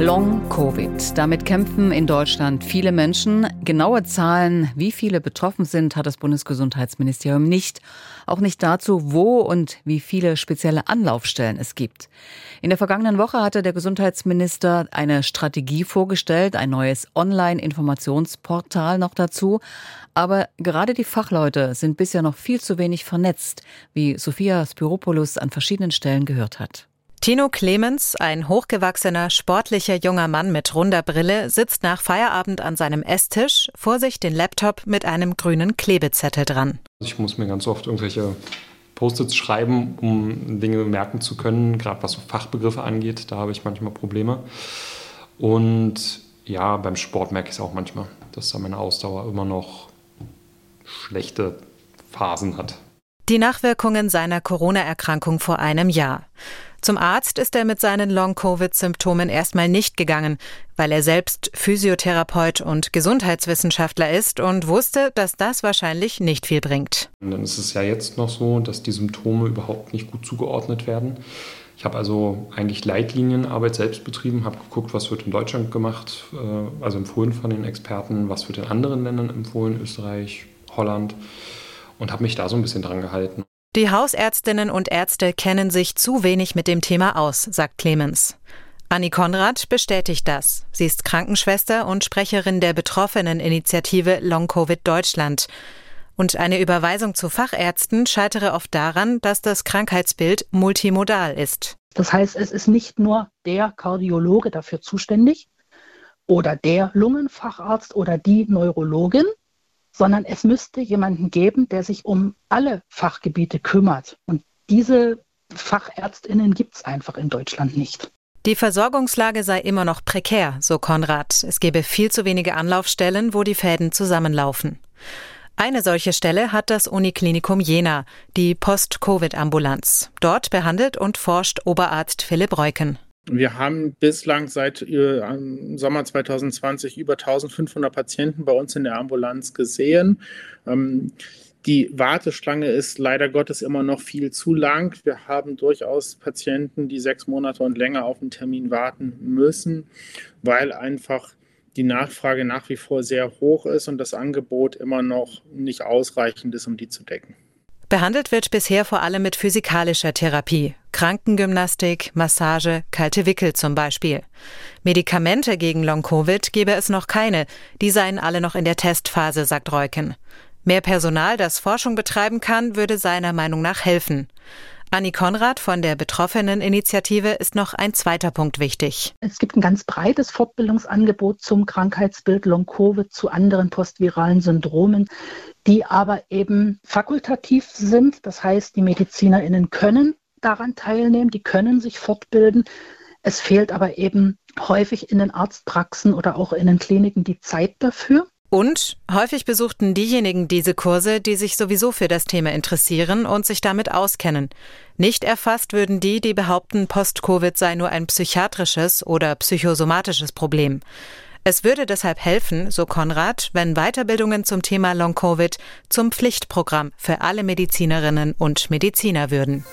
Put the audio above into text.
Long Covid. Damit kämpfen in Deutschland viele Menschen. Genaue Zahlen, wie viele betroffen sind, hat das Bundesgesundheitsministerium nicht. Auch nicht dazu, wo und wie viele spezielle Anlaufstellen es gibt. In der vergangenen Woche hatte der Gesundheitsminister eine Strategie vorgestellt, ein neues Online-Informationsportal noch dazu. Aber gerade die Fachleute sind bisher noch viel zu wenig vernetzt, wie Sophia Spiropoulos an verschiedenen Stellen gehört hat. Tino Clemens, ein hochgewachsener, sportlicher junger Mann mit runder Brille, sitzt nach Feierabend an seinem Esstisch, vor sich den Laptop mit einem grünen Klebezettel dran. Ich muss mir ganz oft irgendwelche Post-its schreiben, um Dinge merken zu können, gerade was so Fachbegriffe angeht. Da habe ich manchmal Probleme. Und ja, beim Sport merke ich es auch manchmal, dass da meine Ausdauer immer noch schlechte Phasen hat. Die Nachwirkungen seiner Corona-Erkrankung vor einem Jahr. Zum Arzt ist er mit seinen Long-Covid-Symptomen erstmal nicht gegangen, weil er selbst Physiotherapeut und Gesundheitswissenschaftler ist und wusste, dass das wahrscheinlich nicht viel bringt. Und dann ist es ja jetzt noch so, dass die Symptome überhaupt nicht gut zugeordnet werden. Ich habe also eigentlich Leitlinienarbeit selbst betrieben, habe geguckt, was wird in Deutschland gemacht, äh, also empfohlen von den Experten, was wird in anderen Ländern empfohlen, Österreich, Holland, und habe mich da so ein bisschen dran gehalten. Die Hausärztinnen und Ärzte kennen sich zu wenig mit dem Thema aus, sagt Clemens. Annie Konrad bestätigt das. Sie ist Krankenschwester und Sprecherin der Betroffeneninitiative Long Covid Deutschland. Und eine Überweisung zu Fachärzten scheitere oft daran, dass das Krankheitsbild multimodal ist. Das heißt, es ist nicht nur der Kardiologe dafür zuständig oder der Lungenfacharzt oder die Neurologin, sondern es müsste jemanden geben, der sich um alle Fachgebiete kümmert. Und diese Fachärztinnen gibt es einfach in Deutschland nicht. Die Versorgungslage sei immer noch prekär, so Konrad. Es gebe viel zu wenige Anlaufstellen, wo die Fäden zusammenlaufen. Eine solche Stelle hat das Uniklinikum Jena, die Post-Covid-Ambulanz. Dort behandelt und forscht Oberarzt Philipp Reuken. Wir haben bislang seit äh, Sommer 2020 über 1500 Patienten bei uns in der Ambulanz gesehen. Ähm, die Warteschlange ist leider Gottes immer noch viel zu lang. Wir haben durchaus Patienten, die sechs Monate und länger auf einen Termin warten müssen, weil einfach die Nachfrage nach wie vor sehr hoch ist und das Angebot immer noch nicht ausreichend ist, um die zu decken. Behandelt wird bisher vor allem mit physikalischer Therapie, Krankengymnastik, Massage, kalte Wickel zum Beispiel. Medikamente gegen Long-Covid gebe es noch keine, die seien alle noch in der Testphase, sagt Reuken. Mehr Personal, das Forschung betreiben kann, würde seiner Meinung nach helfen. Annie Konrad von der Betroffeneninitiative ist noch ein zweiter Punkt wichtig. Es gibt ein ganz breites Fortbildungsangebot zum Krankheitsbild Long-Covid, zu anderen postviralen Syndromen, die aber eben fakultativ sind. Das heißt, die MedizinerInnen können daran teilnehmen, die können sich fortbilden. Es fehlt aber eben häufig in den Arztpraxen oder auch in den Kliniken die Zeit dafür. Und häufig besuchten diejenigen diese Kurse, die sich sowieso für das Thema interessieren und sich damit auskennen. Nicht erfasst würden die, die behaupten, Post-Covid sei nur ein psychiatrisches oder psychosomatisches Problem. Es würde deshalb helfen, so Konrad, wenn Weiterbildungen zum Thema Long-Covid zum Pflichtprogramm für alle Medizinerinnen und Mediziner würden.